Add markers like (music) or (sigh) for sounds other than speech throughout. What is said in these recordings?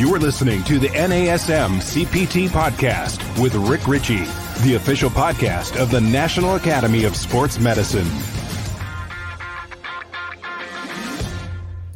You're listening to the NASM CPT podcast with Rick Ritchie, the official podcast of the National Academy of Sports Medicine.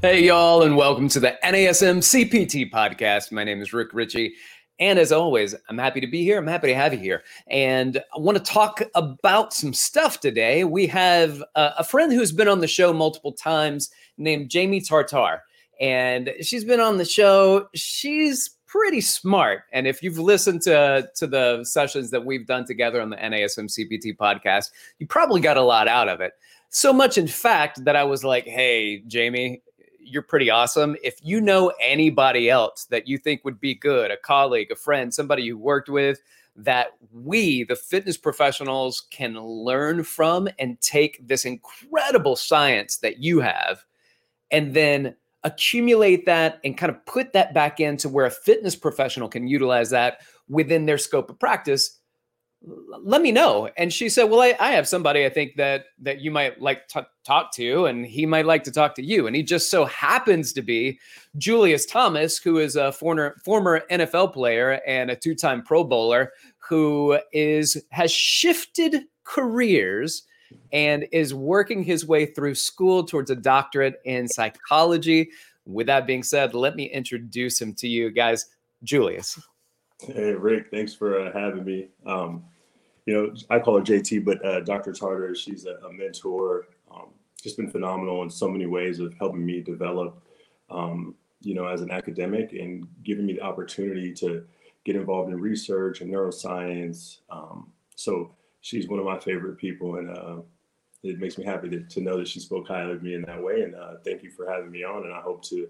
Hey, y'all, and welcome to the NASM CPT podcast. My name is Rick Ritchie. And as always, I'm happy to be here. I'm happy to have you here. And I want to talk about some stuff today. We have a, a friend who's been on the show multiple times named Jamie Tartar and she's been on the show. She's pretty smart. And if you've listened to, to the sessions that we've done together on the NASM CPT podcast, you probably got a lot out of it. So much, in fact, that I was like, hey, Jamie, you're pretty awesome. If you know anybody else that you think would be good, a colleague, a friend, somebody you worked with, that we, the fitness professionals, can learn from and take this incredible science that you have and then accumulate that and kind of put that back into where a fitness professional can utilize that within their scope of practice let me know. And she said well i, I have somebody i think that that you might like to talk to and he might like to talk to you. And he just so happens to be julius thomas who is a former former nfl player and a two-time pro bowler who is has shifted careers and is working his way through school towards a doctorate in psychology. With that being said, let me introduce him to you guys. Julius. Hey, Rick, thanks for uh, having me. Um, you know, I call her JT, but uh, Dr. Tartar, she's a, a mentor, um, just been phenomenal in so many ways of helping me develop, um, you know, as an academic and giving me the opportunity to get involved in research and neuroscience. Um, so she's one of my favorite people, and uh, it makes me happy to, to know that she spoke highly of me in that way. And uh, thank you for having me on. And I hope to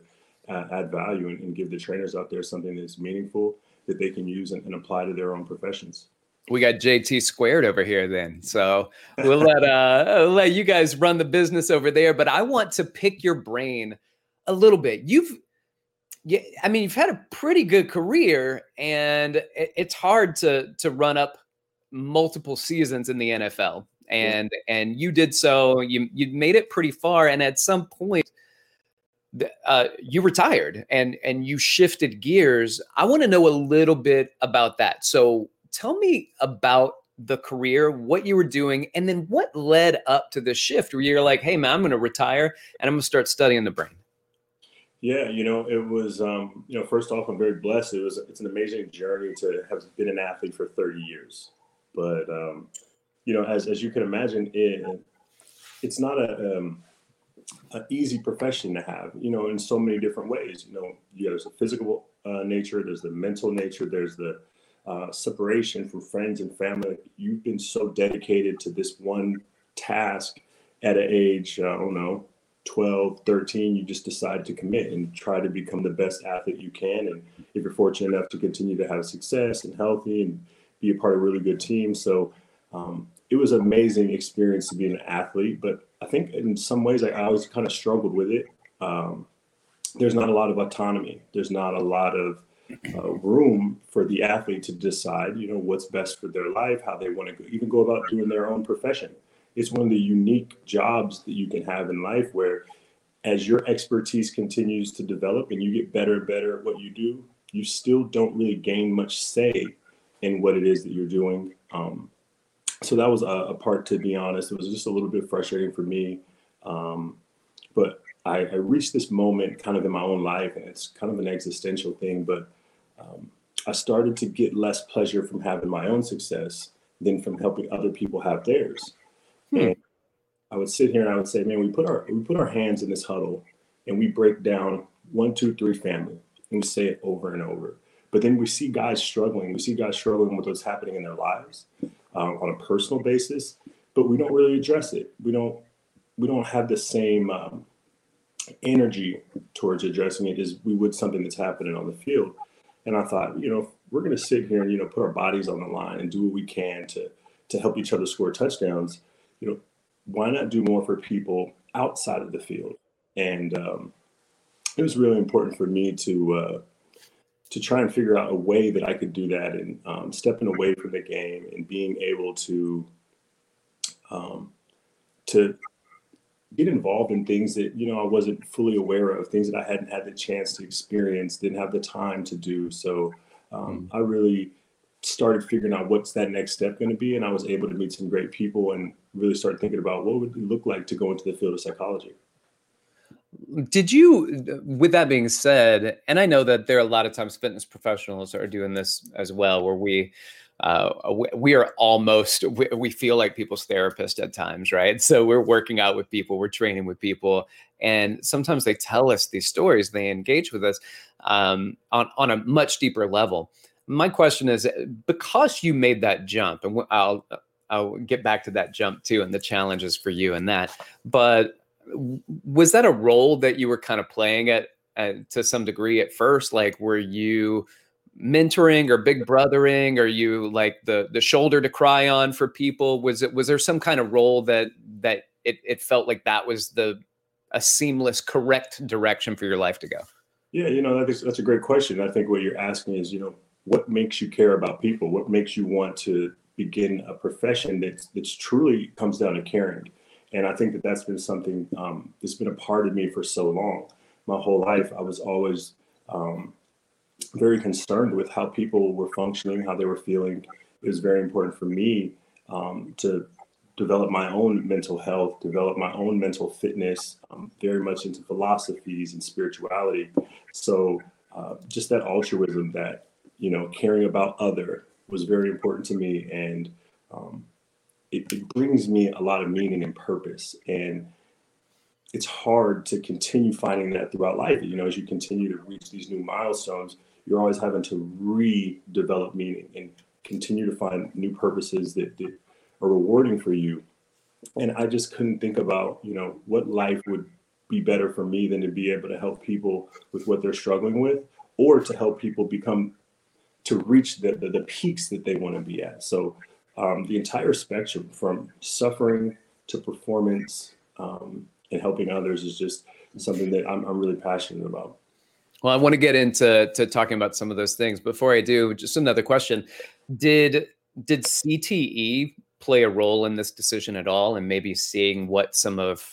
uh, add value and, and, give the trainers out there something that's meaningful that they can use and, and, apply to their own professions. We got JT squared over here then. So we'll let uh let you guys run the business over there. But I want to pick your brain a little bit. You've yeah, I mean, you've had a pretty good career, and it's hard to to run up multiple seasons in the NFL and and you did so you you made it pretty far and at some point uh, you retired and and you shifted gears. I want to know a little bit about that. So tell me about the career what you were doing and then what led up to the shift where you're like hey man i'm going to retire and i'm going to start studying the brain. Yeah you know it was um, you know first off i'm very blessed. It was it's an amazing journey to have been an athlete for 30 years but um, you know, as as you can imagine, it, it's not a um, an easy profession to have. You know, in so many different ways. You know, yeah, there's a physical uh, nature, there's the mental nature, there's the uh, separation from friends and family. You've been so dedicated to this one task at an age, I don't know, 12, 13, you just decide to commit and try to become the best athlete you can. And if you're fortunate enough to continue to have success and healthy and be a part of a really good team. So um, it was an amazing experience to be an athlete, but I think in some ways I, I always kind of struggled with it. Um, there's not a lot of autonomy. There's not a lot of uh, room for the athlete to decide, you know, what's best for their life, how they want to even go about doing their own profession. It's one of the unique jobs that you can have in life where as your expertise continues to develop and you get better and better at what you do, you still don't really gain much say in what it is that you're doing. Um, so that was a, a, part to be honest it was just a little bit frustrating for me um, but I, I, reached this moment kind of in my own life and it's kind of an existential thing but um, i started to get less pleasure from having my own success than from helping other people have theirs hmm. and i would sit here and i would say man we put our we put our hands in this huddle and we break down one two three family and we say it over and over but then we see guys struggling we see guys struggling with what's happening in their lives um, on a personal basis, but we don't really address it. We don't we don't have the same um, energy towards addressing it as we would something that's happening on the field. And I thought, you know, we're going to sit here and you know put our bodies on the line and do what we can to to help each other score touchdowns. You know, why not do more for people outside of the field? And um, it was really important for me to uh, to try and figure out a way that I could do that and um, stepping away from the game and being able to um, to get involved in things that you know I wasn't fully aware of, things that I hadn't had the chance to experience, didn't have the time to do. So um, mm. I really started figuring out what's that next step going to be, and I was able to meet some great people and really start thinking about what would it look like to go into the field of psychology. Did you, with that being said, and I know that there are a lot of times fitness professionals are doing this as well, where we uh, we are almost we, we, feel like people's therapist at times right? So we're working out with people we're training with people and sometimes they tell us these stories they engage with us um, on, on a much deeper level. My question is because you made that jump and i'll i'll get back to that jump too and the challenges for you and that but was that a role that you were kind of playing at, at to some degree at first like were you mentoring or big brothering? Are you like the the shoulder to cry on for people? Was it was there some kind of role that that it, it felt like that was the a seamless, correct direction for your life to go? Yeah, you know, that's that's a great question. I think what you're asking is, you know, what makes you care about people? What makes you want to begin a profession that's that's truly comes down to caring? And I think that that's been something um, that's been a part of me for so long. My whole life, I was always um, very concerned with how people were functioning, how they were feeling. It was very important for me um, to develop my own mental health, develop my own mental fitness, um, very much into philosophies and spirituality. So uh, just that altruism, that you know, caring about other was very important to me, and um, it, it brings me a lot of meaning and purpose. And it's hard to continue finding that throughout life. You know, as you continue to reach these new milestones, you're always having to redevelop meaning and continue to find new purposes that, that are rewarding for you. And I just couldn't think about, you know, what life would be better for me than to be able to help people with what they're struggling with or to help people become to reach the, the, the peaks that they want to be at. So um, the entire spectrum from suffering to performance um, and helping others is just something that I'm, I'm really passionate about. Well, I want to get into to talking about some of those things. Before I do, just another question: Did did CTE play a role in this decision at all, and maybe seeing what some of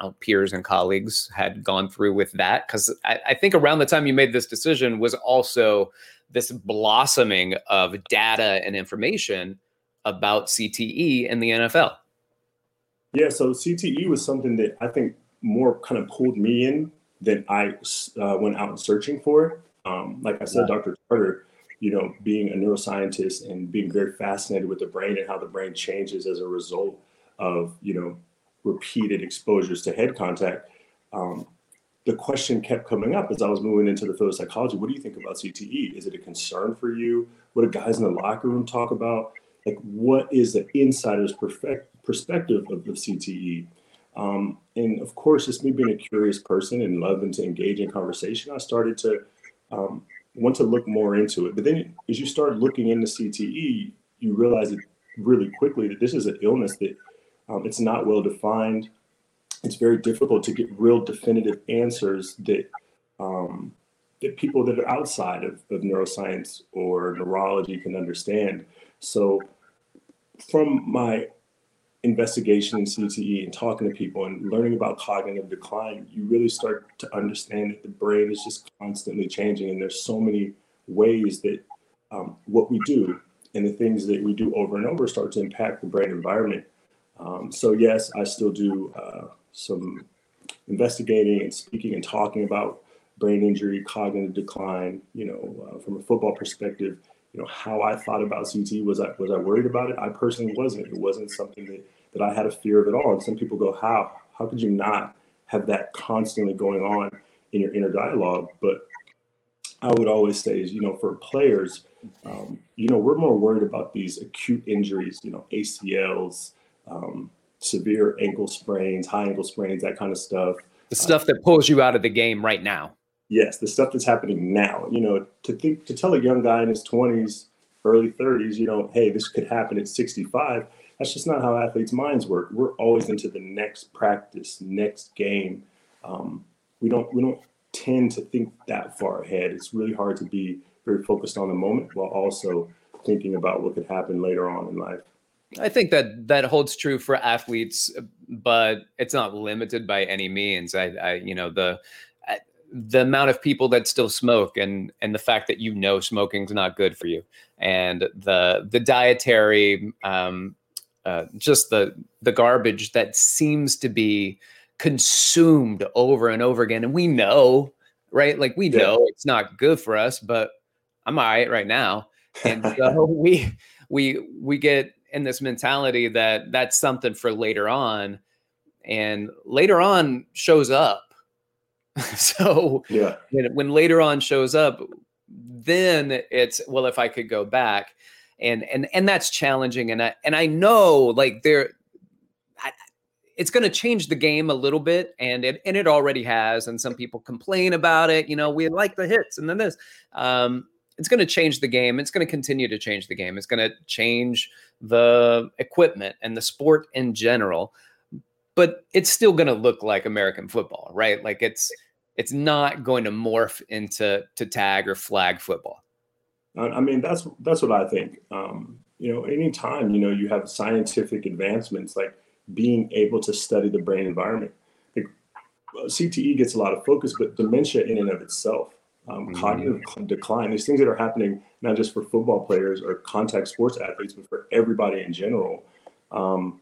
know, peers and colleagues had gone through with that? Because I, I think around the time you made this decision was also this blossoming of data and information about CTE and the NFL. Yeah, so CTE was something that I think more kind of pulled me in than I uh, went out and searching for. Um, like I said, yeah. Dr. Tartar, you know, being a neuroscientist and being very fascinated with the brain and how the brain changes as a result of, you know, repeated exposures to head contact. Um, the question kept coming up as I was moving into the field of psychology. What do you think about CTE? Is it a concern for you? What do guys in the locker room talk about? Like, what is the insider's perspective of, of CTE? Um, and of course, just me being a curious person and loving to engage in conversation, I started to um, want to look more into it. But then as you start looking into CTE, you realize it really quickly that this is an illness that um, it's not well defined. It's very difficult to get real definitive answers that um, that people that are outside of, of neuroscience or neurology can understand. So from my investigation in CTE and talking to people and learning about cognitive decline, you really start to understand that the brain is just constantly changing. And there's so many ways that um, what we do and the things that we do over and over start to impact the brain environment. Um, so, yes, I still do uh, some investigating and speaking and talking about brain injury, cognitive decline, you know, uh, from a football perspective you know how I thought about CT. Was I was I worried about it? I personally wasn't. It wasn't something that that I had a fear of at all. And some people go, how how could you not have that constantly going on in your inner dialogue? But I would always say is you know for players, um, you know we're more worried about these acute injuries, you know ACLs. Um, severe ankle sprains, high ankle sprains, that kind of stuff. The stuff uh, that pulls you out of the game right now yes, the stuff that's happening now. You know, to think to tell a young guy in his twenties, early thirties, you know, hey, this could happen at sixty five. That's just not how athletes' minds work. We're always into the next practice, next game. Um, we don't we don't tend to think that far ahead. It's really hard to be very focused on the moment while also thinking about what could happen later on in life. I think that that holds true for athletes, but it's not limited by any means. I, I you know, the the amount of people that still smoke and and the fact that you know smoking's not good for you. And the the dietary um, uh, just the the garbage that seems to be consumed over and over again. And we know right? Like we know yeah. it's not good for us but i'm all right right now. And so (laughs) we we we get in this mentality that that's something for later on. And later on shows up (laughs) so yeah, when, when later on shows up, then it's well, if I could go back, and and and that's challenging, and I and I know like there, it's going to change the game a little bit, and it and it already has, and some people complain about it. You know, we like the hits, and then this. Um, it's going to change the game. It's going to continue to change the game. It's going to change the equipment and the sport in general but it's still going to look like American football, right? Like it's it's not going to morph into to tag or flag football. I mean, that's that's what I think. Um, you know, anytime you know you have scientific advancements like being able to study the brain environment. Like, CTE gets a lot of focus, but dementia in and of itself, um, mm-hmm. cognitive decline, these things that are happening not just for football players or contact sports athletes, but for everybody in general. Um,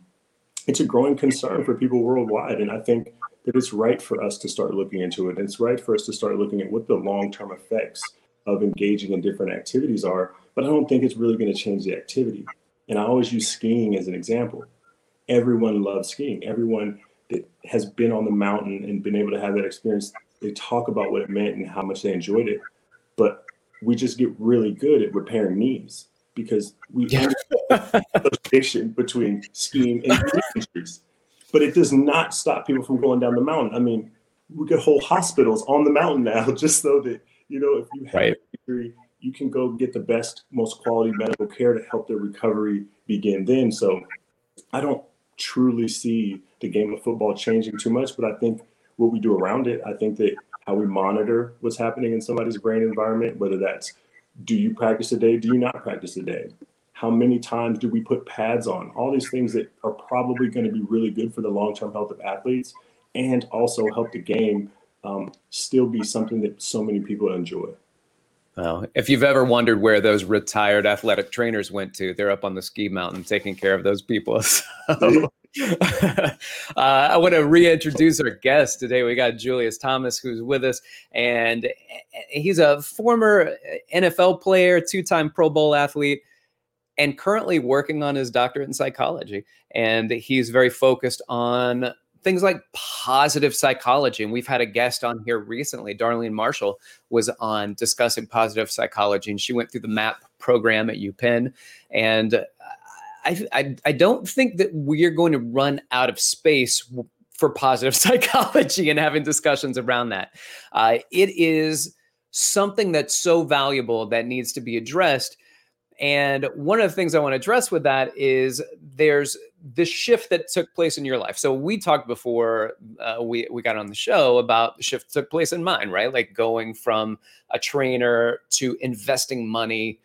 it's a growing concern for people worldwide. And I think that it's right for us to start looking into it. And it's right for us to start looking at what the long term effects of engaging in different activities are. But I don't think it's really going to change the activity. And I always use skiing as an example. Everyone loves skiing. Everyone that has been on the mountain and been able to have that experience, they talk about what it meant and how much they enjoyed it. But we just get really good at repairing knees because we yeah. association between skiing and injuries. But it does not stop people from going down the mountain. I mean, we get whole hospitals on the mountain now (laughs) just so that you know if you have right. injury, you can go get the best, most quality medical care to help their recovery begin then. So I don't truly see the game of football changing too much, but I think what we do around it, I think that how we monitor what's happening in somebody's brain environment, whether that's do you practice a day? Do you not practice a day? How many times do we put pads on? All these things that are probably going to be really good for the long term health of athletes and also help the game um, still be something that so many people enjoy. Well, if you've ever wondered where those retired athletic trainers went to, they're up on the ski mountain taking care of those people. (laughs) So, (laughs) uh, I want to reintroduce our guest today. We got Julius Thomas, who's with us, and he's a former NFL player, two time Pro Bowl athlete, and currently working on his doctorate in psychology. And he's very focused on things like positive psychology. And we've had a guest on here recently, Darlene Marshall, was on discussing positive psychology, and she went through the MAPP program at UPenn. And I, I, I don't think that we're going to run out of space for positive (laughs) psychology and having discussions around that. Uh, it is something that's so valuable that needs to be addressed. And one of the things I want to address with that is there's the shift that took place in your life. So we talked before uh, we we got on the show about the shift that took place in mine, right? Like going from a trainer to investing money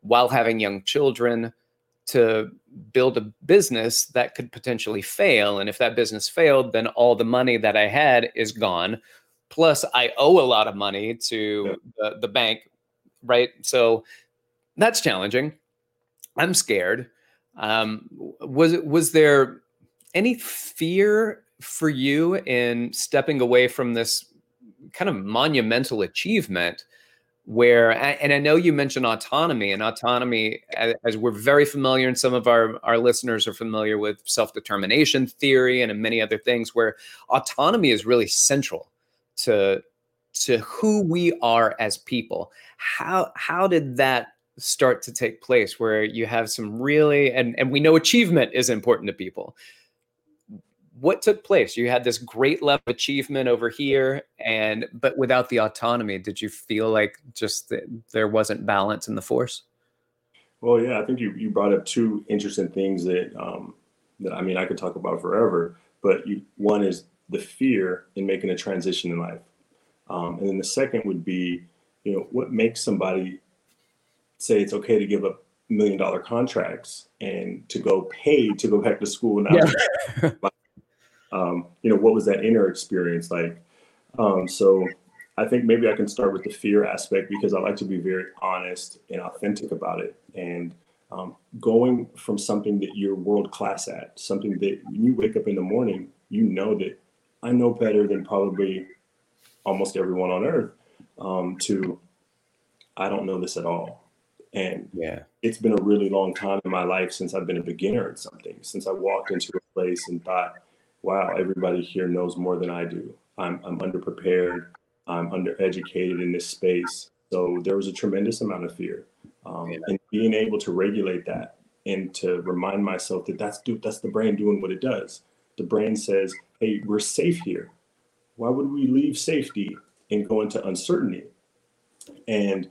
while having young children to build a business that could potentially fail. And if that business failed, then all the money that I had is gone. Plus, I owe a lot of money to yeah. the, the bank, right? So that's challenging. I'm scared. Um, was was there any fear for you in stepping away from this kind of monumental achievement where and i know you mentioned autonomy and autonomy as we're very familiar and some of our, our listeners are familiar with self-determination theory and many other things where autonomy is really central to to who we are as people how how did that start to take place where you have some really and and we know achievement is important to people. What took place? You had this great level of achievement over here and but without the autonomy did you feel like just there wasn't balance in the force? Well yeah i think you, you brought up two interesting things that um that i mean i could talk about forever but you, one is the fear in making a transition in life. Um, and then the second would be you know what makes somebody say it's okay to give up million dollar contracts and to go pay to go back to school now. Yeah. (laughs) um, you know what was that inner experience like? Um, so i think maybe i can start with the fear aspect because i like to be very honest and authentic about it. And um, going from something that you're world class at something that when you wake up in the morning you know that i know better than probably almost everyone on earth um, to i don't know this at all and yeah, it's been a really long time in my life since I've been a beginner at something, since I walked into a place and thought, wow, everybody here knows more than I do. I'm, I'm underprepared. I'm undereducated in this space. So there was a tremendous amount of fear. Um, yeah. And being able to regulate that and to remind myself that that's, do, that's the brain doing what it does. The brain says, hey, we're safe here. Why would we leave safety and go into uncertainty? And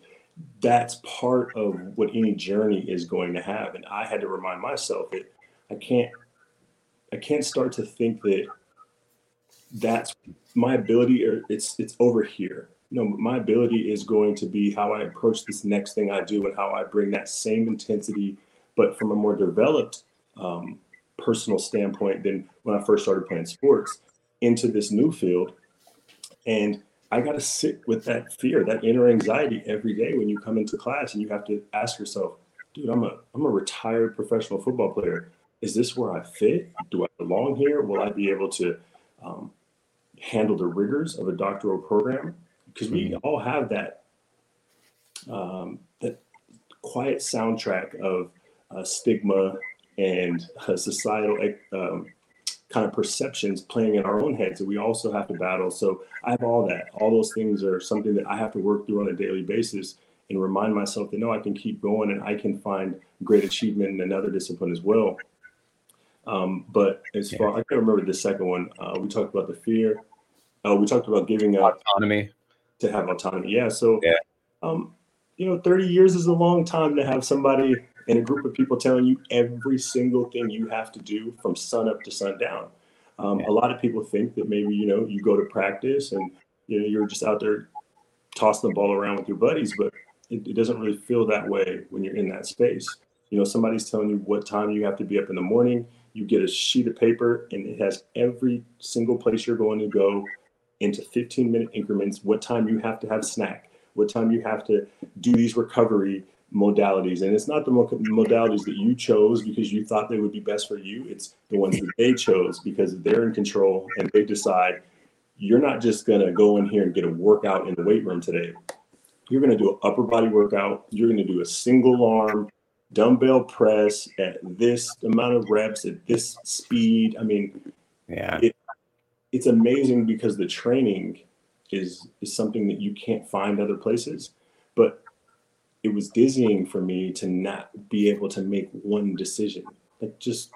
that's part of what any journey is going to have. And I had to remind myself that I can't I can't start to think that that's my ability or it's it's over here. No, my ability is going to be how I approach this next thing I do and how I bring that same intensity, but from a more developed um, personal standpoint than when I first started playing sports into this new field. And I got to sit with that fear, that inner anxiety every day when you come into class and you have to ask yourself, dude, I'm a I'm a retired professional football player. Is this where I fit? Do I belong here? Will I be able to um, handle the rigors of a doctoral program? Because we mm-hmm. all have that um, that quiet soundtrack of uh, stigma and uh, societal um, kind of perceptions playing in our own heads that we also have to battle. So I have all that. All those things are something that I have to work through on a daily basis and remind myself that no, I can keep going and I can find great achievement in another discipline as well. Um, but as far I can't remember the second one. Uh, we talked about the fear. Uh, we talked about giving up autonomy to have autonomy. Yeah. So, yeah. Um, you know, 30 years is a long time to have somebody and a group of people telling you every single thing you have to do from sun up to sundown. Um. A lot of people think that maybe you know you go to practice and you know you're just out there tossing the ball around with your buddies, but it, it doesn't really feel that way when you're in that space. You know, somebody's telling you what time you have to be up in the morning. You get a sheet of paper and it has every single place you're going to go into 15 minute increments, what time you have to have snack, what time you have to do these recovery modalities. And it's not the modalities that you chose because you thought they would be best for you. It's the ones that they chose because they're in control and they decide you're not just going to go in here and get a workout in the weight room today. You're going to do an upper body workout. You're going to do a single arm dumbbell press at this amount of reps at this speed. I mean, yeah, it, it's amazing because the training is is something that you can't find other places. But it was dizzying for me to not be able to make one decision. Like just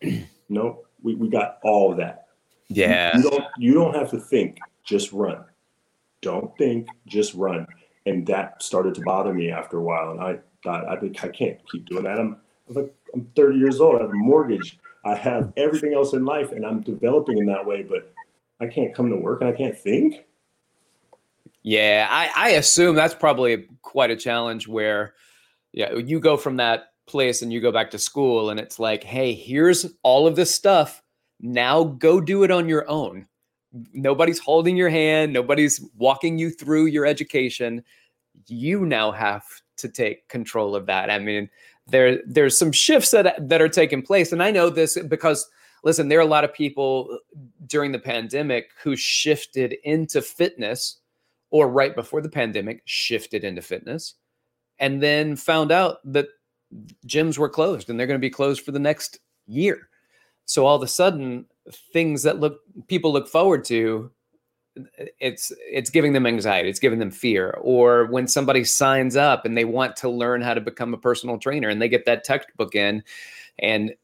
(clears throat) no, we, we got all of that. Yeah. You, you don't you don't have to think, just run. Don't think, just run. And that started to bother me after a while. And I thought I think I can't keep doing that. I'm I'm like I'm 30 years old, I have a mortgage, I have everything else in life, and I'm developing in that way, but I can't come to work and I can't think. Yeah, I, I assume that's probably quite a challenge where yeah, you go from that place and you go back to school and it's like, hey, here's all of this stuff. Now go do it on your own. Nobody's holding your hand, nobody's walking you through your education. You now have to take control of that. I mean, there there's some shifts that that are taking place and I know this because listen, there are a lot of people during the pandemic who shifted into fitness or right before the pandemic shifted into fitness and then found out that gyms were closed and they're going to be closed for the next year. So all of a sudden, things that look people look forward to, it's it's giving them anxiety, it's giving them fear. Or when somebody signs up and they want to learn how to become a personal trainer and they get that textbook in, and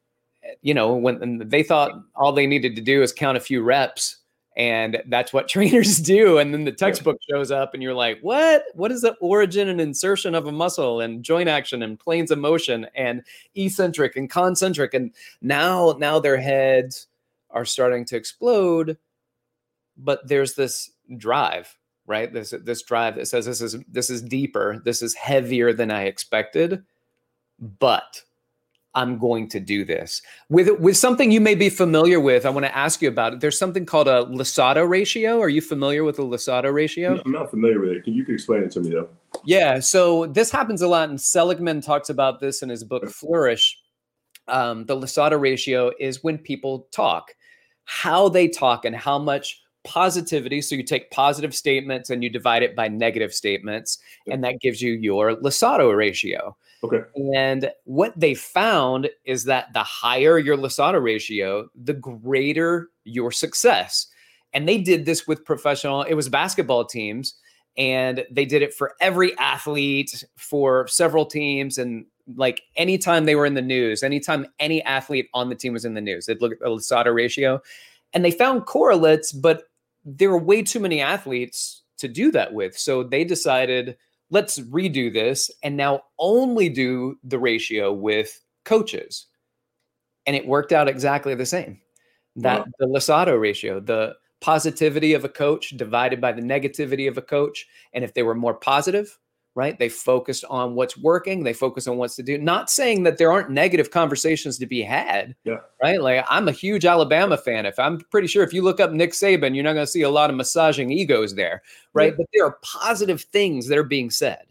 you know when they thought all they needed to do is count a few reps and that's what (laughs) trainers do. And then the textbook shows up and you're like what? What is the origin and insertion of a muscle and joint action and planes of motion and eccentric and concentric? And now now their heads are starting to explode but there's this drive right? This this drive that says this is this is deeper. This is heavier than i expected but I'm going to do this. With with something you may be familiar with, I want to ask you about it. There's something called a Losada ratio. Are you familiar with the Losada ratio? I'm not familiar with it. Can you can explain it to me though? Yeah, so this happens a lot, and Seligman talks about this in his book Flourish. Um, the Losada ratio is when people talk, how they talk, and how much positivity. So you take positive statements and you divide it by negative statements, and that gives you your Losada ratio. Okay. And what they found is that the higher your Losada ratio, the greater your success. And they did this with professional, it was basketball teams, and they did it for every athlete for several teams. And like anytime they were in the news, anytime any athlete on the team was in the news, they'd look at the Losada ratio and they found correlates, but there were way too many athletes to do that with. So they decided, let's redo this and now only do the ratio with coaches. And it worked out exactly the same. That wow. the Losada ratio, the positivity of a coach divided by the negativity of a coach. And if they were more positive, right? They focused on what's working, they focus on what's to do. Not saying that there aren't negative conversations to be had, yeah. right? Like I'm a huge Alabama fan. If I'm pretty sure if you look up Nick Saban, you're not going to see a lot of massaging egos there, right? Yeah. But there are positive things that are being said.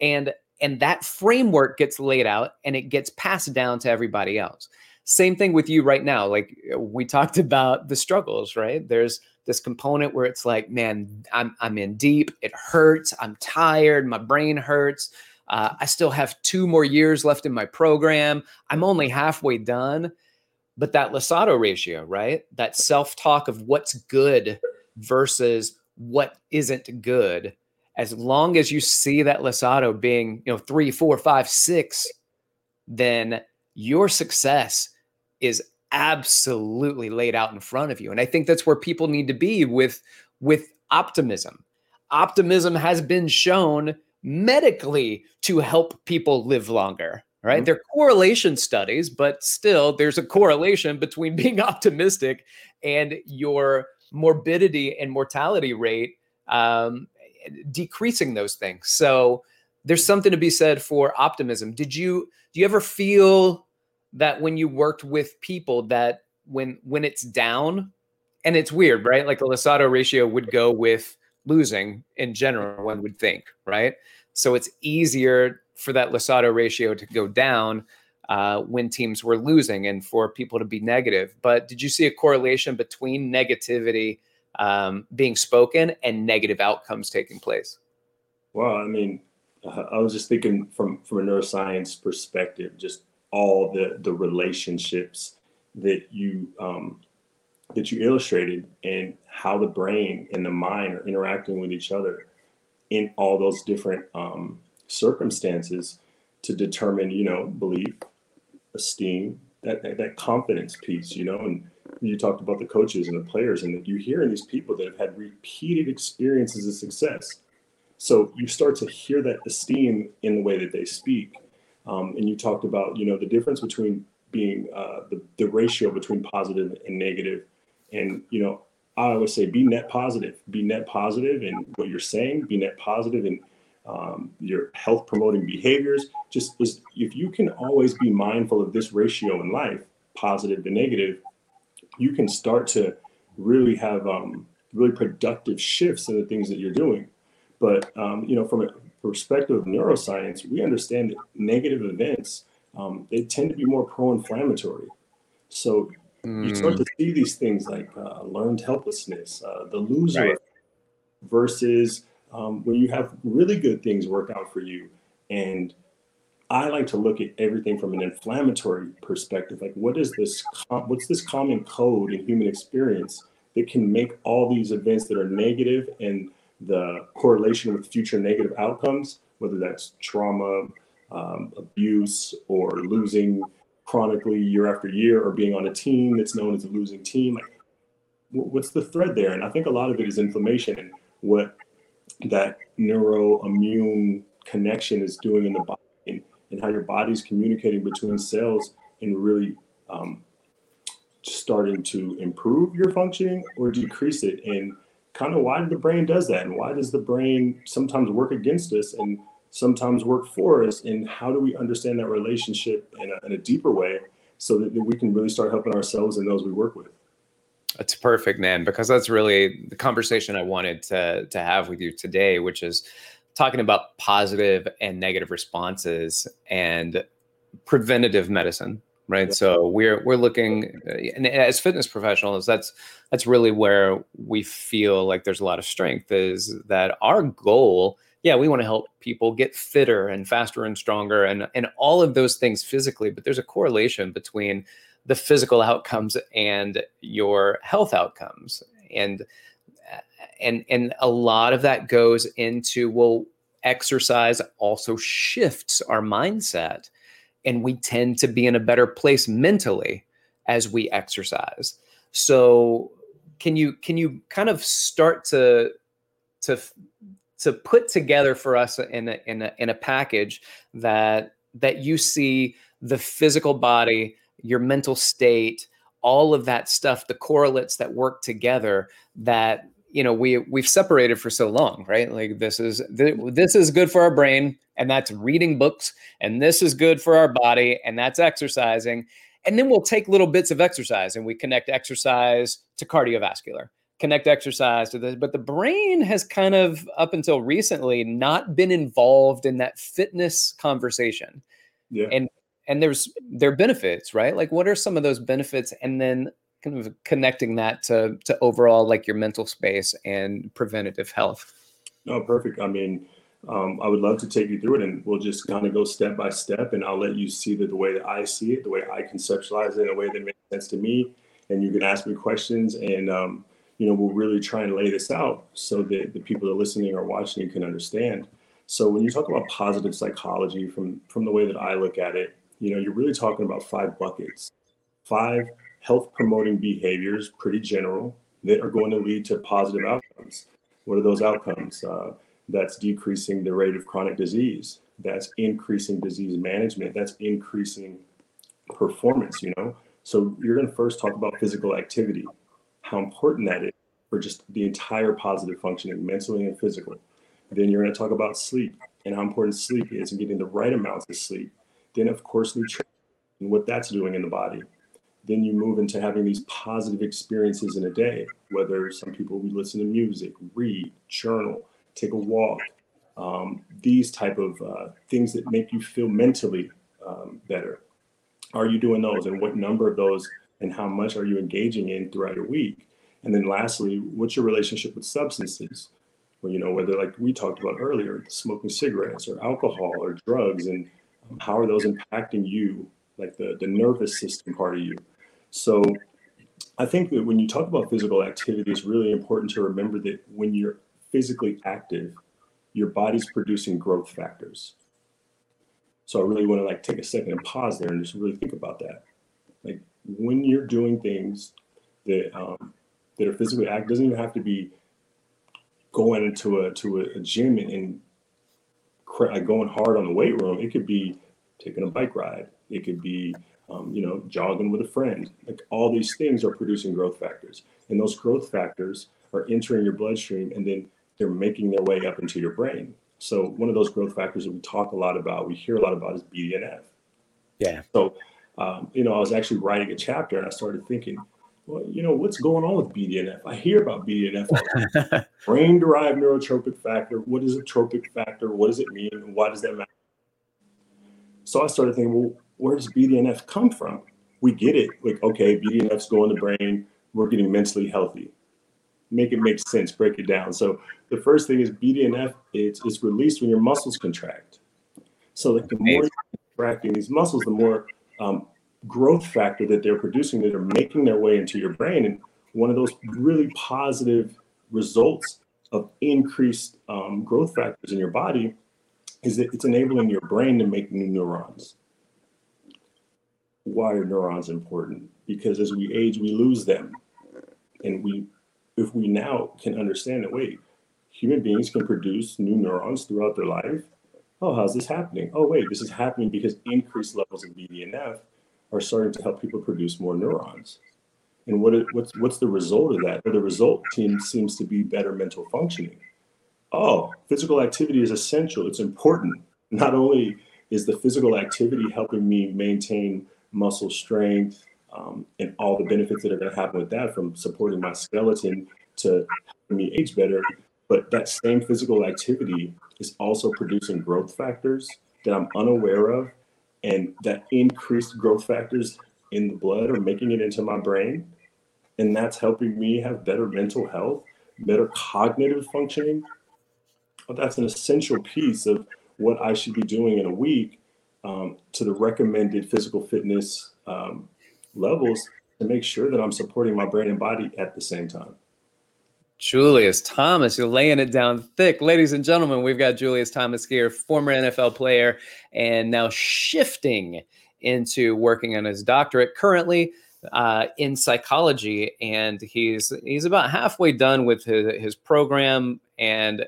And and that framework gets laid out and it gets passed down to everybody else. Same thing with you right now. Like we talked (laughs) about the struggles, right? There's this component where it's like, man, I'm I'm in deep. It hurts. I'm tired. My brain hurts. Uh, I still have two more years left in my program. I'm only halfway done. But that Losada ratio, right? That self talk of what's good versus what isn't good. As long as you see that Losada being, you know, three, four, five, six, then your success is absolutely laid out in front of you. And I think that's where people need to be with with optimism. Optimism has been shown medically to help people live longer, right? Mm-hmm. They're correlation studies, but still there's a correlation between (laughs) being optimistic and your morbidity and mortality rate um, decreasing those things. So there's something to be said for optimism. Did you do you ever feel that when you worked with people that when when it's down and it's weird right? Like the Losada ratio would go with losing in general one would think right? So it's easier for that Losada ratio to go down uh, when teams were losing and for people to be negative. But did you see a correlation between negativity um, being spoken and negative outcomes taking place? Well i mean i was just thinking from from a neuroscience perspective just all the the relationships that you um, that you illustrated and how the brain and the mind are interacting with each other in all those different um, circumstances to determine, you know, belief, esteem, that, that, that confidence piece, you know, and you talked about the coaches and the players, and that you hear in these people that have had repeated experiences of success. So you start to hear that esteem in the way that they speak um, and you talked about, you know, the difference between being uh, the, the ratio between positive and negative. And, you know, I always say be net positive, be net positive in what you're saying, be net positive in um, your health promoting behaviors. Just is, if you can always be mindful of this ratio in life, positive to negative, you can start to really have um, really productive shifts in the things that you're doing. But um, you know, from a perspective of neuroscience, we understand that negative events um, they tend to be more pro-inflammatory. So mm. you start to mm. see these things like uh, learned helplessness, uh, the loser, right. versus um, when you have really good things work out for you. And I like to look at everything from an inflammatory perspective. Like, what is this? Com- what's this common code in human experience that can make all these events that are negative and the correlation with future negative outcomes, whether that's trauma, um, abuse, or losing chronically year after year, or being on a team that's known as a losing team. Like, what's the thread there? And I think a lot of it is inflammation and what that neuroimmune connection is doing in the body and, and how your body's communicating between cells and really um, starting to improve your functioning or decrease it. And kind of why the brain does that? And why does the brain sometimes work against us and sometimes work for us? And how do we understand that relationship in a, in a deeper way so that, that we can really start helping ourselves and those we work with? That's perfect man because that's really the conversation i wanted to to have with you today which is talking about positive and negative responses and preventative medicine right so we're we're looking uh, and as fitness professionals that's that's really where we feel like there's a lot of strength is that our goal yeah we want to help people get fitter and faster and stronger and and all of those things physically but there's a correlation between the physical outcomes and your health outcomes. And and and a lot of that goes into well exercise also shifts our mindset and we tend to be in a better place mentally as we exercise. So can you can you kind of start to to to put together for us in a, in a, in a package that that you see the physical body your mental state all of that stuff the correlates that work together that you know we we've separated for so long right? Like this is this is good for our brain and that's reading books and this is good for our body and that's exercising. And then we'll take little bits of exercise and we connect exercise to cardiovascular connect exercise to this. But the brain has kind of up until recently not been involved in that fitness conversation. Yeah. and and there's there are benefits right? Like what are some of those benefits? And then kind of connecting that to to overall like your mental space and preventative health no perfect i mean um, I would love to take you through it and we'll just kind of go step by step and I'll let you see that the way that I see it, the way I conceptualize it in a way that makes sense to me. And you can ask me questions and, um, you know, we'll really try and lay this out so that the people that are listening or watching can understand. So when you talk about positive psychology from, from the way that I look at it, you know, you're really talking about five buckets, five health promoting behaviors, pretty general, that are going to lead to positive outcomes. What are those outcomes? Uh, that's decreasing the rate of chronic disease. That's increasing disease management. That's increasing performance you know? So you're going to first talk about physical activity how important that is for just the entire positive functioning mentally and physical then you're going to talk about sleep and how important sleep is and getting the right amounts of sleep. Then of course nutrition and what that's doing in the body then you move into having these positive experiences in a day whether some people we listen to music read journal take a walk, um, these type of uh, things that make you feel mentally um, better. Are you doing those, and what number of those, and how much are you engaging in throughout your week? And then lastly, what's your relationship with substances? Well, you know, whether like we talked about earlier, smoking cigarettes or alcohol or drugs, and how are those impacting you, like the the nervous system part of you? So I think that when you talk about physical activity, it's really important to remember that when you're physically active, your body's producing growth factors. So I really want to like take a second and pause there and just really think about that. Like when you're doing things that um, that are physically active, doesn't even have to be going into a to a, gym and, and like going hard on the weight room. It could be taking a bike ride. It could be um, you know jogging with a friend. Like all these things are producing growth factors, and those growth factors are entering your bloodstream and then they're making their way up into your brain. So one of those growth factors that we talk a lot about, we hear a lot about is BDNF. Yeah. So, um, you know, I was actually writing a chapter and I started thinking, well, you know, what's going on with BDNF? I hear about BDNF, (laughs) brain derived neurotrophic factor. What is a trophic factor? What does it mean? Why does that matter? So I started thinking, well, where does BDNF come from? We get it. Like, okay, BDNF's going to the brain. We're getting mentally healthy make it make sense, break it down. So the first thing is BDNF, it's, it's released when your muscles contract. So like the more you're contracting these muscles, the more um, growth factor that they're producing that are making their way into your brain. And one of those really positive results of increased um, growth factors in your body is that it's enabling your brain to make new neurons. Why are neurons important? Because as we age, we lose them and we if we now can understand that, wait, human beings can produce new neurons throughout their life. Oh, how's this happening? Oh, wait, this is happening because increased levels of BDNF are starting to help people produce more neurons. And what what's what's the result of that? The result seems to be better mental functioning. oh, physical activity is essential. It's important. Not only is the physical activity helping me maintain muscle strength um, and all the benefits that are going to happen with that, from supporting my skeleton to helping me age better, but that same physical activity is also producing growth factors that I'm unaware of, and that increased growth factors in the blood are making it into my brain, and that's helping me have better mental health, better cognitive functioning. That's an essential piece of what I should be doing in a week um, to the recommended physical fitness um, levels to make sure that I'm supporting my brain and body at the same time. Julius Thomas, you're laying it down thick. Ladies and gentlemen, we've got Julius Thomas here, former NFL player, and now shifting into working on his doctorate currently uh, in psychology. And he's he's about halfway done with his, his program. And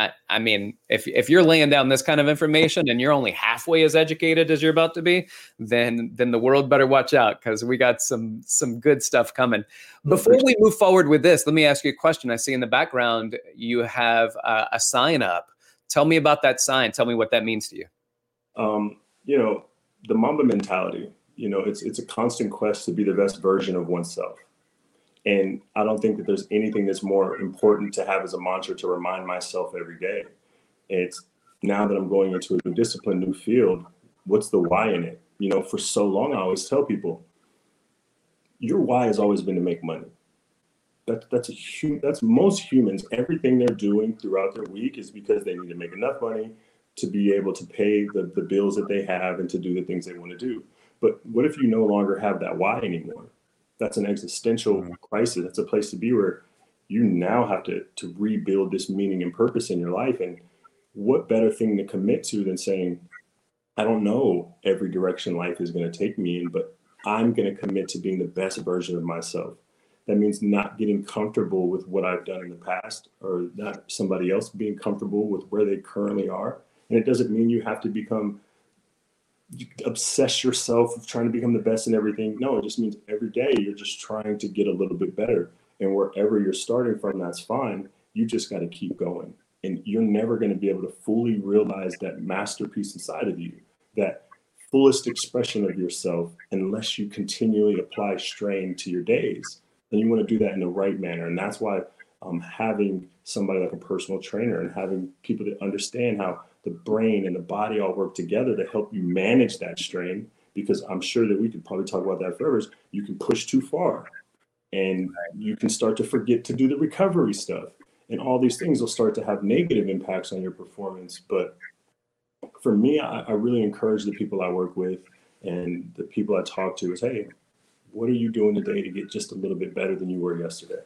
I, I mean, if if you're laying down this kind of information and you're only halfway as educated as you're about to be, then then the world better watch out because we got some some good stuff coming. Before we move forward with this, let me ask you a question. I see in the background you have uh, a sign up. Tell me about that sign. Tell me what that means to you. Um, you know, the Mamba mentality. You know, it's it's a constant quest to be the best version of oneself. And I don't think that there's anything that's more important to have as a mantra to remind myself every day. It's now that I'm going into a new discipline, new field, what's the why in it? You know, for so long, I always tell people, your why has always been to make money. That, that's a huge, that's most humans, everything they're doing throughout their week is because they need to make enough money to be able to pay the, the bills that they have and to do the things they want to do. But what if you no longer have that why anymore? That's an existential mm-hmm. crisis. That's a place to be where you now have to to rebuild this meaning and purpose in your life. And what better thing to commit to than saying, I don't know every direction life is going to take me in, but I'm going to commit to being the best version of myself. That means not getting comfortable with what I've done in the past or not somebody else being comfortable with where they currently are. And it doesn't mean you have to become you obsess yourself with trying to become the best in everything. No, it just means every day you're just trying to get a little bit better. And wherever you're starting from, that's fine. You just got to keep going. And you're never going to be able to fully realize that masterpiece inside of you, that fullest expression of yourself, unless you continually apply strain to your days. And you want to do that in the right manner. And that's why um, having somebody like a personal trainer and having people that understand how the brain and the body all work together to help you manage that strain. Because I'm sure that we could probably talk about that forever. You can push too far, and you can start to forget to do the recovery stuff, and all these things will start to have negative impacts on your performance. But for me, I, I really encourage the people I work with and the people I talk to is, hey, what are you doing today to get just a little bit better than you were yesterday?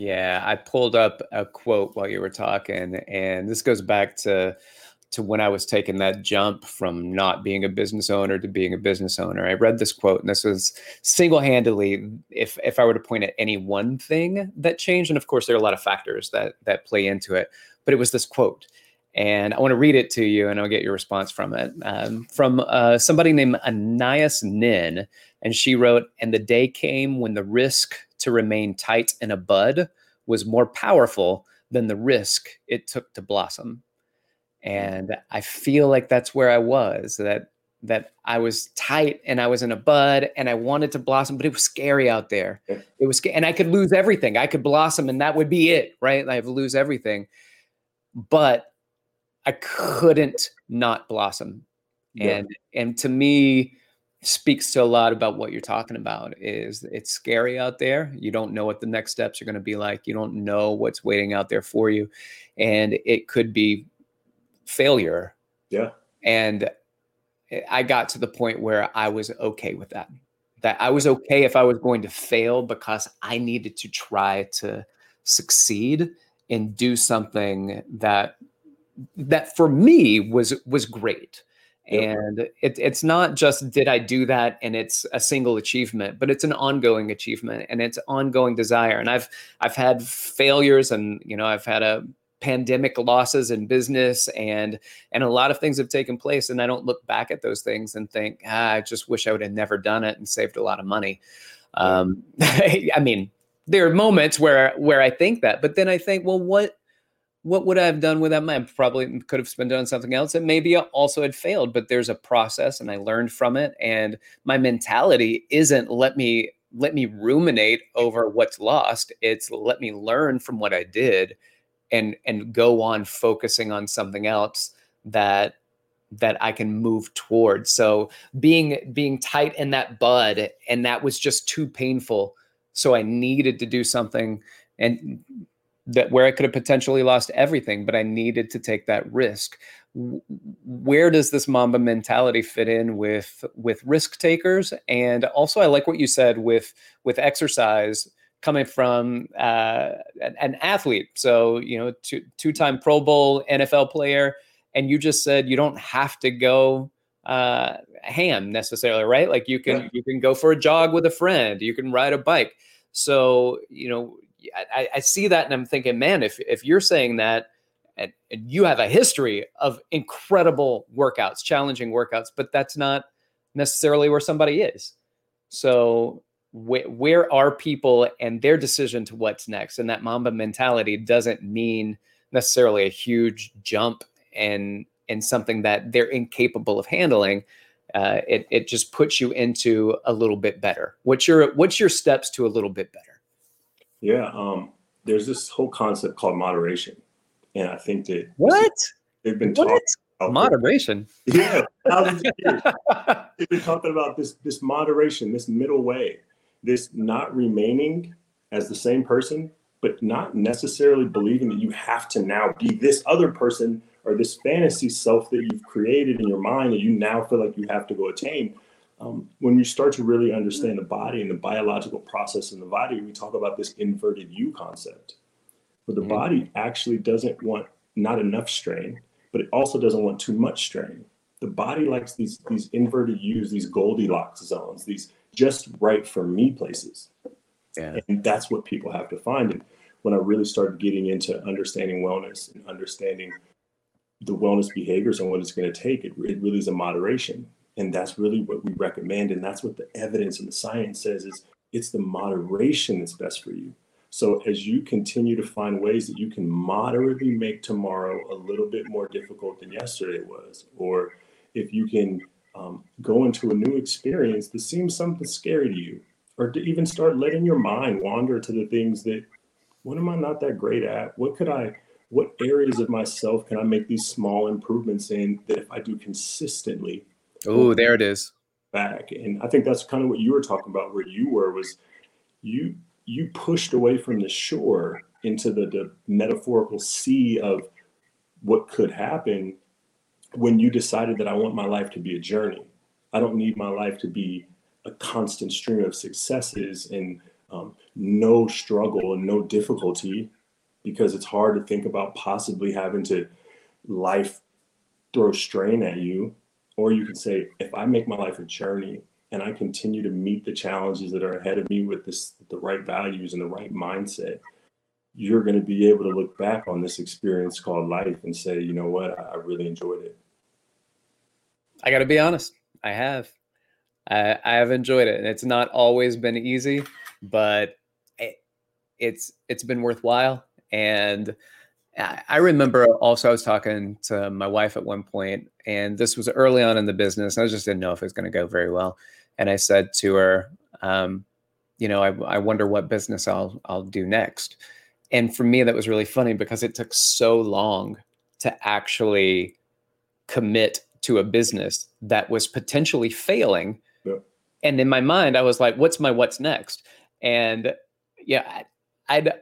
Yeah, I pulled up a quote while you were talking, and this goes back to to when I was taking that jump from not being a business owner to being a business owner. I read this quote, and this was single-handedly, if if I were to point at any one thing that changed, and of course there are a lot of factors that that play into it, but it was this quote, and I want to read it to you, and I'll get your response from it. Um, from uh, somebody named Anais Nin, and she wrote, "And the day came when the risk." to remain tight in a bud was more powerful than the risk it took to blossom. And I feel like that's where I was that that I was tight and I was in a bud and I wanted to blossom, but it was scary out there. It was, and I could lose everything. I could blossom and that would be it, right? I have lose everything. But I couldn't not blossom. Yeah. And and to me, speaks to a lot about what you're talking about is it's scary out there. You don't know what the next steps are going to be like. You don't know what's waiting out there for you. And it could be failure. Yeah. And i got to the point where i was okay with that that i was okay if i was going to fail because i needed to try to succeed and do something that that for me was was great and it, it's not just did I do that and it's a single achievement, but it's an ongoing achievement and it's ongoing desire. And I've I've had failures and you know I've had a pandemic losses in business and and a lot of things have taken place and I don't look back at those things and think ah, I just wish I would have never done it and saved a lot of money. Um, (laughs) I mean, there are moments where where I think that, but then I think, well, what what would I have done with that money? I probably could have spent it on something else and maybe also had failed, but there's a process and I learned from it. And my mentality isn't let me let me ruminate over what's lost. It's let me learn from what I did and and go on focusing on something else that that I can move towards. So being being tight in that bud and that was just too painful. So I needed to do something and that where I could have potentially lost everything, but I needed to take that risk. Where does this Mamba mentality fit in with with risk takers? And also, I like what you said with with exercise coming from uh, an, athlete. So you know, two two time Pro Bowl NFL player, and you just said you don't have to go uh, ham necessarily, right? Like you can yeah. you can go for a jog with a friend, you can ride a bike. So you know I, I see that and I'm thinking, man, if if you're saying that and, and you have a history of incredible workouts, challenging workouts, but that's not necessarily where somebody is. So wh- where are people and their decision to what's next? And that Mamba mentality doesn't mean necessarily a huge jump and and something that they're incapable of handling. Uh, it it just puts you into a little bit better. What's your what's your steps to a little bit better? Yeah, um, there's this whole concept called moderation, and I think that what? they've been talking about moderation. (laughs) Yeah, they've been talking about this this moderation, this middle way, this not remaining as the same person, but not necessarily believing that you have to now be this other person or this fantasy self that you've created in your mind that you now feel like you have to go attain um, when you start to really understand the body and the biological process in the body, we talk about this inverted U concept, where the mm-hmm. body actually doesn't want not enough strain, but it also doesn't want too much strain. The body likes these these inverted U's, these Goldilocks zones, these just right for me places. Yeah. And that's what people have to find. And when I really started getting into understanding wellness and understanding the wellness behaviors and what it's going to take, it, it really is a moderation and that's really what we recommend and that's what the evidence and the science says is it's the moderation that's best for you. So as you continue to find ways that you can moderately make tomorrow a little bit more difficult than yesterday was or if you can um, go into a new experience that seems something scary to you or to even start letting your mind wander to the things that what am i not that great at? What could i what areas of myself can i make these small improvements in that if i do consistently Oh, there it is. Back. And I think that's kind of what you were talking about where you were was you you pushed away from the shore into the, the metaphorical sea of what could happen when you decided that I want my life to be a journey. I don't need my life to be a constant stream of successes and um, no struggle and no difficulty because it's hard to think about possibly having to life throw strain at you or you can say, if I make my life a journey and I continue to meet the challenges that are ahead of me with this the right values and the right mindset, you're going to be able to look back on this experience called life and say, you know what, I, really enjoyed it. I got to be honest, I have. I, I have enjoyed it, and it's not always been easy, but it, it's it's been worthwhile. And I remember also I was talking to my wife at one point, and this was early on in the business. I just didn't know if it was going to go very well, and I said to her, um, "You know, I, I wonder what business I'll I'll do next." And for me, that was really funny because it took so long to actually commit to a business that was potentially failing. Yeah. And in my mind, I was like, "What's my what's next?" And yeah, I'd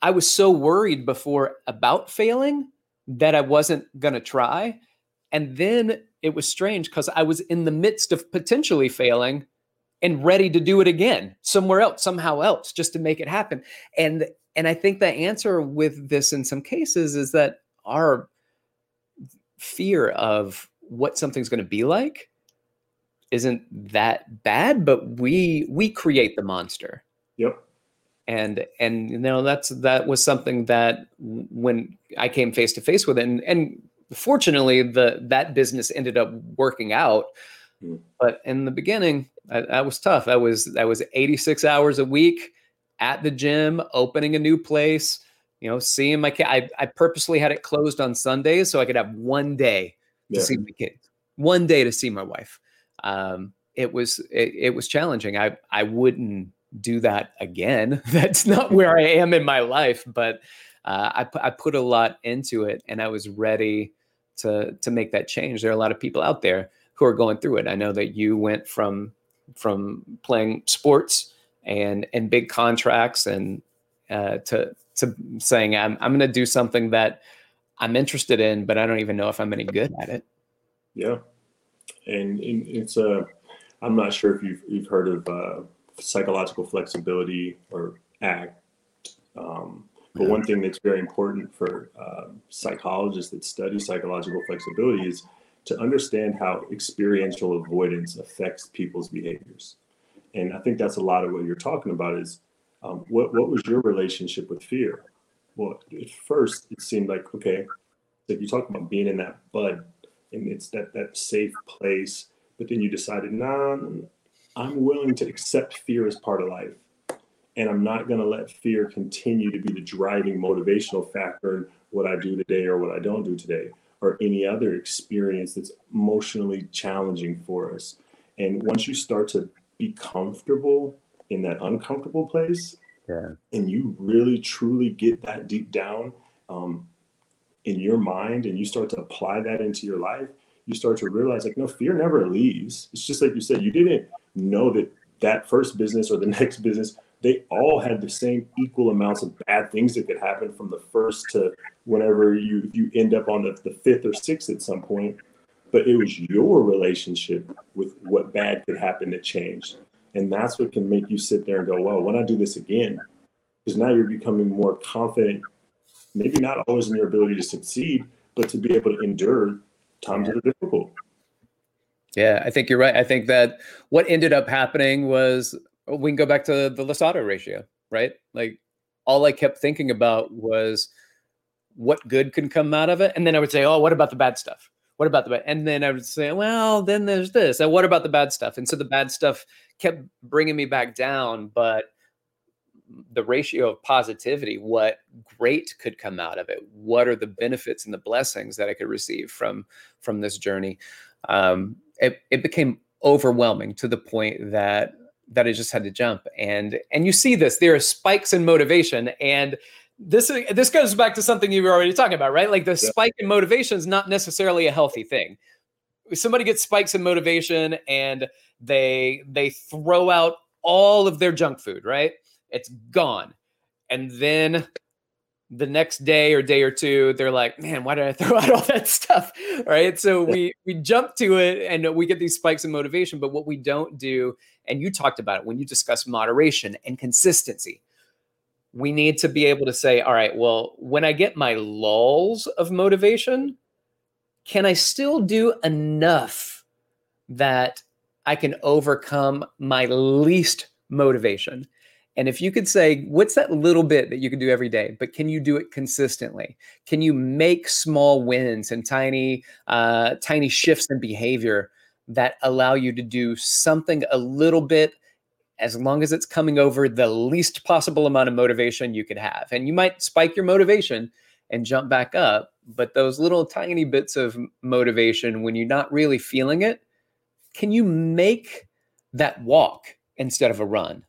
I was so worried before about failing that I wasn't going to try. And then it was strange because I was in the midst of potentially failing and ready to do it again somewhere else, somehow else, just to make it happen. And and I think the answer with this in some cases is that our fear of what something's going to be like isn't that bad, but we we create the monster. Yep and and you know that's that was something that when I came face to face with it, and, and fortunately the that business ended up working out. Hmm. But in the beginning, that was tough. I was I was 86 hours a week at the gym, opening a new place, you know, seeing my kid. I, I purposely had it closed on Sundays so I could have one day to yeah. see my kids, one day to see my wife. Um, it was it, it was challenging. I I wouldn't do that again. (laughs) That's not where I am in my life, but uh, I I put a lot into it, and I was ready to to make that change. There are a lot of people out there who are going through it. I know that you went from from playing sports and and big contracts and uh, to to saying I'm I'm going to do something that I'm interested in, but I don't even know if I'm any good at it. Yeah, and, and it's a. Uh, I'm not sure if you've you've heard of uh, psychological flexibility or ACT. Um, but one thing that's very important for uh, psychologists that study psychological flexibility is to understand how experiential avoidance affects people's behaviors. And I think that's a lot of what you're talking about is um, what, what was your relationship with fear? Well, at first it seemed like, okay, that you talk about being in that bud and it's that, that safe place, but then you decided, nah, I'm willing to accept fear as part of life. And I'm not going to let fear continue to be the driving motivational factor in what I do today or what I don't do today or any other experience that's emotionally challenging for us. And once you start to be comfortable in that uncomfortable place, yeah. and you really truly get that deep down um, in your mind and you start to apply that into your life, you start to realize like, no, fear never leaves. It's just like you said, you didn't know that that first business or the (laughs) next business they all had the same equal amounts of bad things that could happen from the first to whenever you you end up on the, the fifth or sixth at some point. But it was your relationship with what bad could happen that changed. And that's what can make you sit there and go well when i do this again because now you're becoming more confident maybe not always in your ability to succeed but to be able to endure times that are difficult yeah, I think you're right. I think that what ended up happening was we can go back to the Losada ratio, right? Like all I kept thinking about was what good can come out of it. And then I would say, oh, what about the bad stuff? What about the bad? And then I would say, well, then there's this. And what about the bad stuff? And so the bad stuff kept bringing me back down. But the ratio of positivity, what great could come out of it? What are the benefits and the blessings that I could receive from from this journey? Um, it, it became overwhelming to the point that that I just had to jump. And and you see this, there are spikes in motivation. And this this goes back to something you were already talking about, right? Like the yeah. spike in motivation is not necessarily a healthy thing. Somebody gets spikes in motivation and they they throw out all of their junk food, right? It's gone. And then the next day or day or two they're like man why did i (laughs) throw out all that stuff? Right? So we we jump to it and we get these spikes in motivation but what we don't do and you talked about it when you discuss moderation and consistency. We need to be able to say all right well when i get my lulls of motivation can i still do enough that i can overcome my least motivation and if you could say, what's that little bit that you can do every day, but can you do it consistently? Can you make small wins and tiny, uh, tiny shifts in behavior that allow you to do something a little bit as long as it's coming over the least possible amount of motivation you could have? And you might spike your motivation and jump back up, but those little tiny bits of motivation, when you're not really feeling it, can you make that walk instead of a run?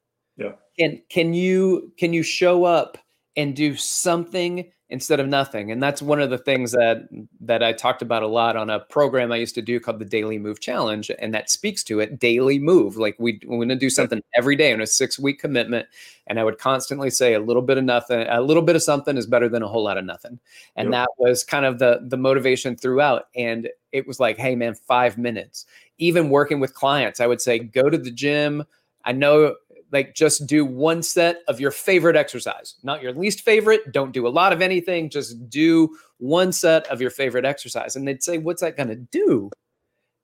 Can can you can you show up and do something instead of nothing? And that's one of the things that that i talked about a lot on a program i used to do called the daily move challenge and that speaks to it. Daily move like we, we're going to do something every day on a six week commitment and i would constantly say a little bit of nothing a little bit of something is better than a whole lot of nothing. And yep. that was kind of the the motivation throughout and it was like hey man five minutes. Even working with clients i would say go to the gym. I know like just do one set of your favorite exercise, not your least favorite. Don't do a lot of anything. Just do one set of your favorite exercise. And they'd say, What's that going to do?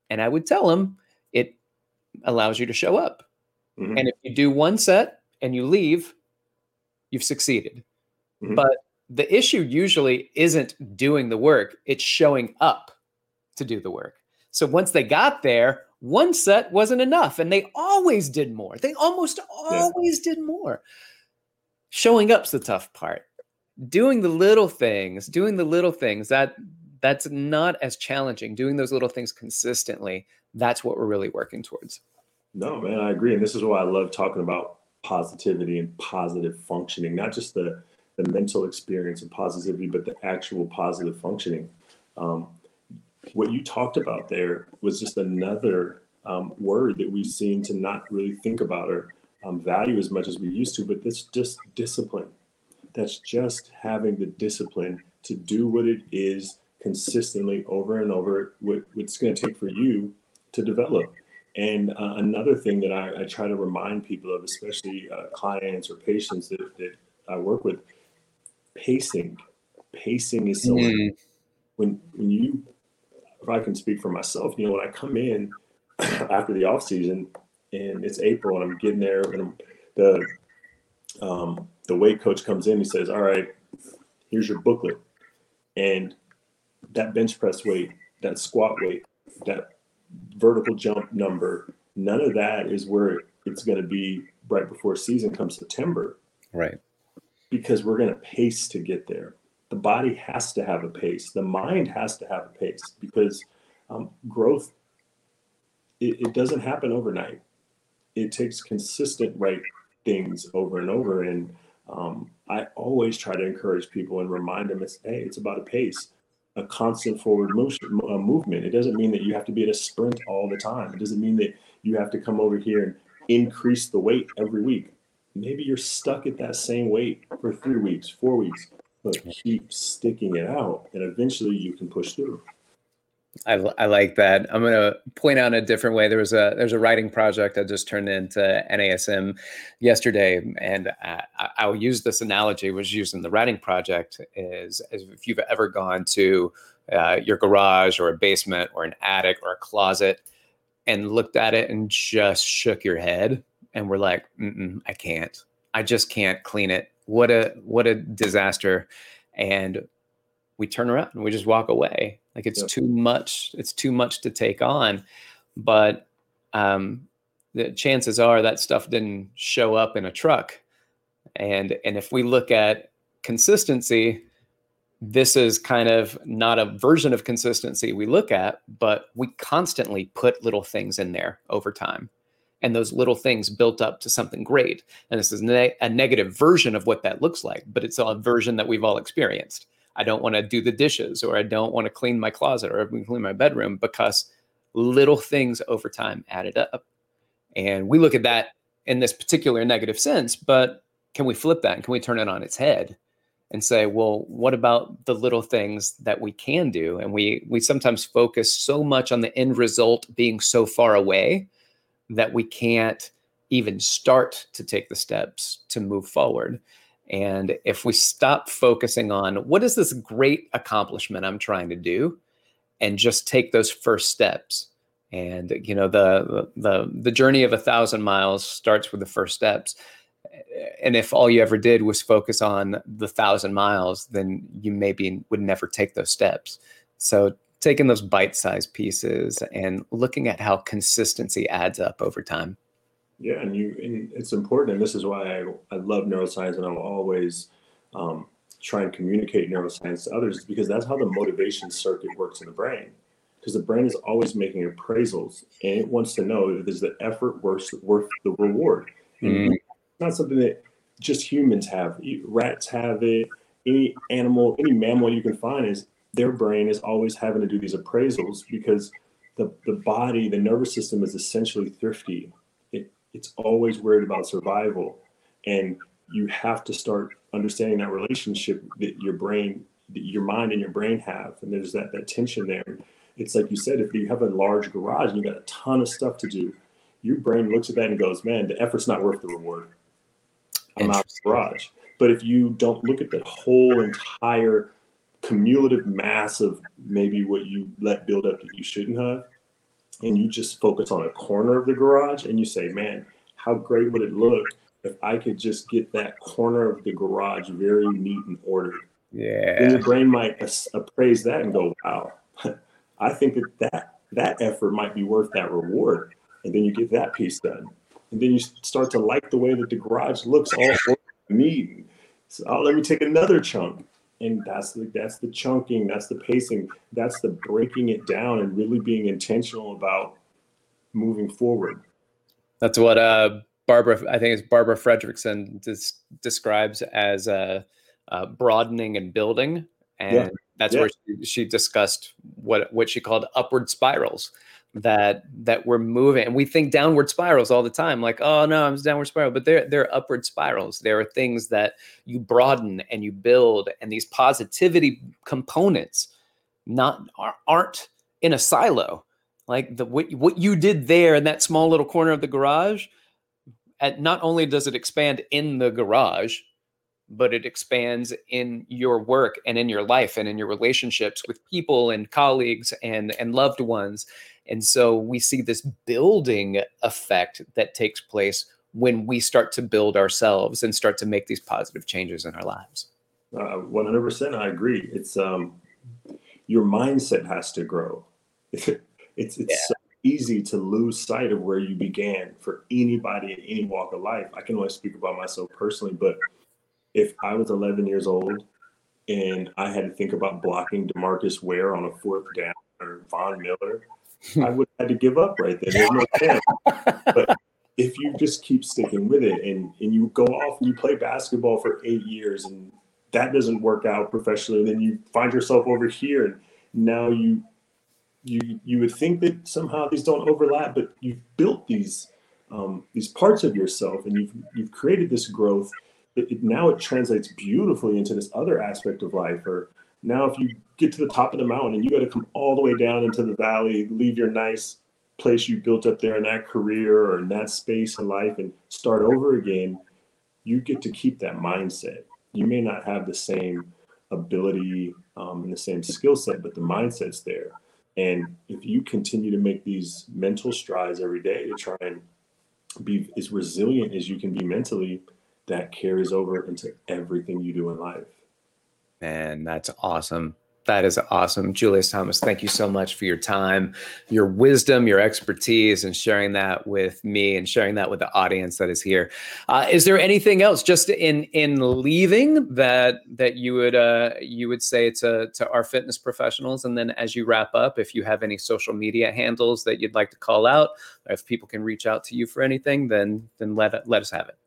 And I would tell them, It allows you to show up. Mm-hmm. And if you do one set and you leave, you've succeeded. Mm-hmm. But the issue usually isn't doing the work, it's showing up to do the work. So once they got there, one set wasn't enough and they always did more they almost always yeah. did more showing up's the tough part doing the little things, doing the little things that that's not as challenging. Doing those little things consistently, that's what we're really working towards. No, man, I agree. And this is why I love talking about positivity and positive functioning, not just the, the mental experience of positivity, but the actual positive functioning. Um, what you talked about there was just another um, word that we seem to not really think about or um, value as much as we used to, but that's just discipline. That's just having the discipline to do what it is consistently over and over, what, it's going to take for you to develop. And uh, another thing that I, I, try to remind people of, especially uh, clients or patients that, that, I work with, pacing. Pacing is so mm. when when you, if I can speak for myself, you know, when I come in (clears throat) after the off season and it's April and I'm getting there and I'm, the um, the weight coach comes in, he says, "All right, here's your booklet," and that bench press weight, that squat weight, that vertical jump number, none of that is where it's going to be right before season comes September. Right. Because we're going to pace to get there. The body has to have a pace. The mind has to have a pace because um, growth, it, it doesn't happen overnight. It takes consistent right things over and over. And um, I always try to encourage people and remind them, it's, hey, it's about a pace a constant forward motion, movement. It doesn't mean that you have to be at a sprint all the time. It doesn't mean that you have to come over here and increase the weight every week. Maybe you're stuck at that same weight for three weeks, four weeks, but keep sticking it out, and eventually you can push through. I, I like that. I'm going to point out in a different way. There was a there's a writing project I just turned into NASM yesterday, and I, I'll use this analogy. Was used in the writing project is, is if you've ever gone to uh, your garage or a basement or an attic or a closet and looked at it and just shook your head and were like, I can't. I just can't clean it. What a what a disaster. And we turn around and we just walk away like it's yep. too much. It's too much to take on. But um, the chances are that stuff didn't show up in a truck. And and if we look at consistency, this is kind of not a version of consistency we look at, but we constantly put little things in there over time. And those little things built up to something great. And this is ne- a negative version of what that looks like, but it's a version that we've all experienced. I don't want to do the dishes or I don't want to clean my closet or clean my bedroom because little things over time added up. And we look at that in this particular negative sense, but can we flip that and can we turn it on its head and say, well, what about the little things that we can do? And we we sometimes focus so much on the end result being so far away that we can't even start to take the steps to move forward. And if we stop focusing on what is this great accomplishment I'm trying to do and just take those first steps. And you know, the the the journey of a thousand miles starts with the first steps. And if all you ever did was focus on the thousand miles, then you maybe would never take those steps. So taking those bite-sized pieces and looking at how consistency adds up over time. Yeah, and you and it's important, and this is why I, I love neuroscience, and I'll always um, try and communicate neuroscience to others, because that's how the motivation circuit works in the brain. Because the brain is always making appraisals, and it wants to know that is the effort worth worth the reward. Mm. It's not something that just humans have. Rats have it. Any animal, any mammal you can find is their brain is always having to do these appraisals because the, the body, the nervous system is essentially thrifty It, it's always worried about survival. And you have to start understanding that relationship that your brain, that your mind and your brain have. And there's that, that tension there. It's like you said, if you have a large garage and you got a ton of stuff to do, your brain looks at that and goes, man, the effort's not worth the reward. I'm out of the garage. But if you don't look at that whole entire cumulative mass of maybe what you let build up that you shouldn't have, and you just focus on a corner of the garage and you say, man, how great would it look if I could just get that corner of the garage very neat and ordered? Yeah. Then your brain might appraise that and go, wow, (laughs) I think that, that that effort might be worth that reward. And then you get that piece done. And then you start to like the way that the garage looks all (laughs) neat. So oh, let me take another chunk. And that's the that's the chunking, that's the pacing, that's the breaking it down and really being intentional about moving forward. That's what uh, Barbara, I think it's Barbara Fredrickson des- describes as uh, uh, broadening and building, and yeah. that's yeah. where she, she, discussed what what she called upward spirals that that we're moving and we think downward spirals all the time like oh no i'm downward spiral but they're they're upward spirals. There are things that you broaden and you build and these positivity components not aren't in a silo. Like the what, what you did there in that small little corner of the garage at not only does it expand in the garage but it expands in your work and in your life and in your relationships with people and colleagues and and loved ones. And so we see this building effect that takes place when we start to build ourselves and start to make these positive changes in our lives. Uh, 100% i agree. It's um your mindset has to grow. (laughs) It's it's yeah. so easy to lose sight of where you began for anybody in any walk of life. I can only speak about myself personally but if I was 11 years old and I had to think about blocking DeMarcus Ware on a fourth down or Von Miller, I would have had to give up right there. There's no chance. (laughs) But if you just keep sticking with it and, and you go off and you play basketball for eight years and that doesn't work out professionally, then you find yourself over here and now you you you would think that somehow these don't overlap, but you've built these um, these parts of yourself and you've you've created this growth it, it, now it translates beautifully into this other aspect of life. Or now, if you get to the top of the mountain and you got to come all the way down into the valley, leave your nice place you built up there in that career or in that space in life and start over again, you get to keep that mindset. You may not have the same ability um, and the same skill set, but the mindset's there. And if you continue to make these mental strides every day to try and be as resilient as you can be mentally, that carries over into everything you do in life. And that's awesome. That is awesome. Julius Thomas, thank you so much for your time, your wisdom, your expertise, and sharing that with me and sharing that with the audience that is here. Uh, is there anything else just in in leaving that that you would uh, you would say to, to our fitness professionals? And then as you wrap up, if you have any social media handles that you'd like to call out, if people can reach out to you for anything, then then let let us have it.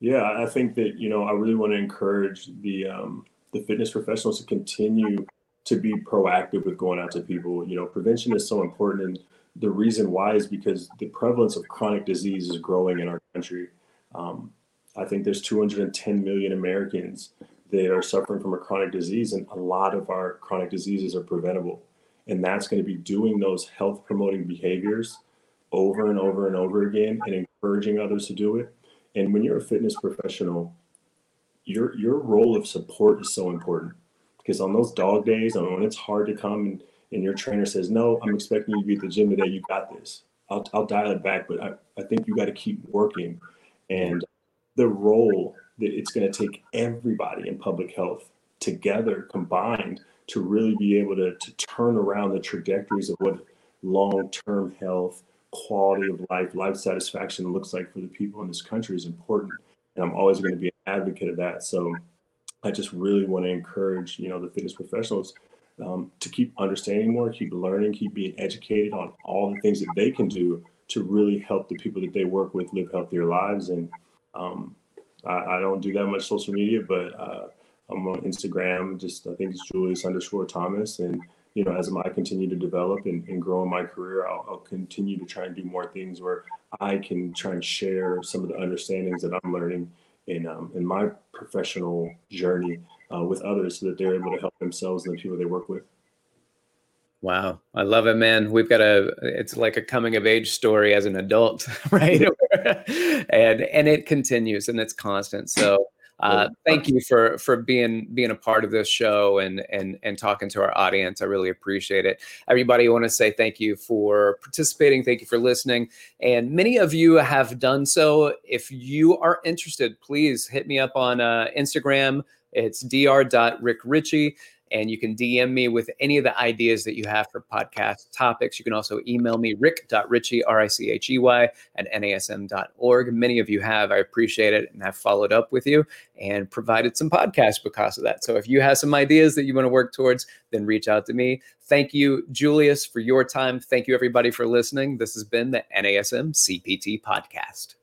Yeah, I think that you know I really want to encourage the um, the fitness professionals to continue to be proactive with going out to people. You know, prevention is so important, and the reason why is because the prevalence of chronic disease is growing in our country. Um, I think there's 210 million Americans that are suffering from a chronic disease, and a lot of our chronic diseases are preventable. And that's going to be doing those health promoting behaviors over and over and over again and encouraging others to do it and when you're a fitness professional, your your role of support is so important because on those dog days, when it's hard to come and, and your trainer says, "No, I'm expecting you to be at the gym today. You got this." I'll I'll dial it back, but I, I think you got to keep working. And the role that it's going to take everybody in public health together combined to really be able to, to turn around the trajectories of what long-term health quality of life, life satisfaction looks like for the people in this country is important. And I'm always going to be an advocate of that. So I just really want to encourage, you know, the fitness professionals um, to keep understanding more, keep learning, keep being educated on all the things that they can do to really help the people that they work with live healthier lives. And um, I, I, don't do that much social media, but uh, I'm on Instagram. Just I think it's Julius underscore Thomas, and you know, as I continue to develop and, and grow in my career, I'll, I'll, continue to try and do more things where I can try and share some of the understandings that I'm learning in um, in my professional journey uh, with others, so that they're able to help themselves and the people they work with. Wow, I love it, man. We've got a it's like a coming of age story as an adult, (laughs) right? (laughs) and and it continues and it's constant. So uh, thank you for for being being a part of this show and and and talking to our audience. I really appreciate it. Everybody, I want to say thank you for participating. Thank you for listening. And many of you have done so. If you are interested, please hit me up on uh, Instagram. It's dr.rickrichey. and you can DM me with any of the ideas that you have for podcast topics. You can also email me, rick.richey, R I C H E Y, at nasm.org. Many of you have. I appreciate it and have followed up with you and provided some podcasts because of that. So if you have some ideas that you want to work towards, then reach out to me. Thank you, Julius, for your time. Thank you, everybody, for listening. This has been the NASM CPT podcast.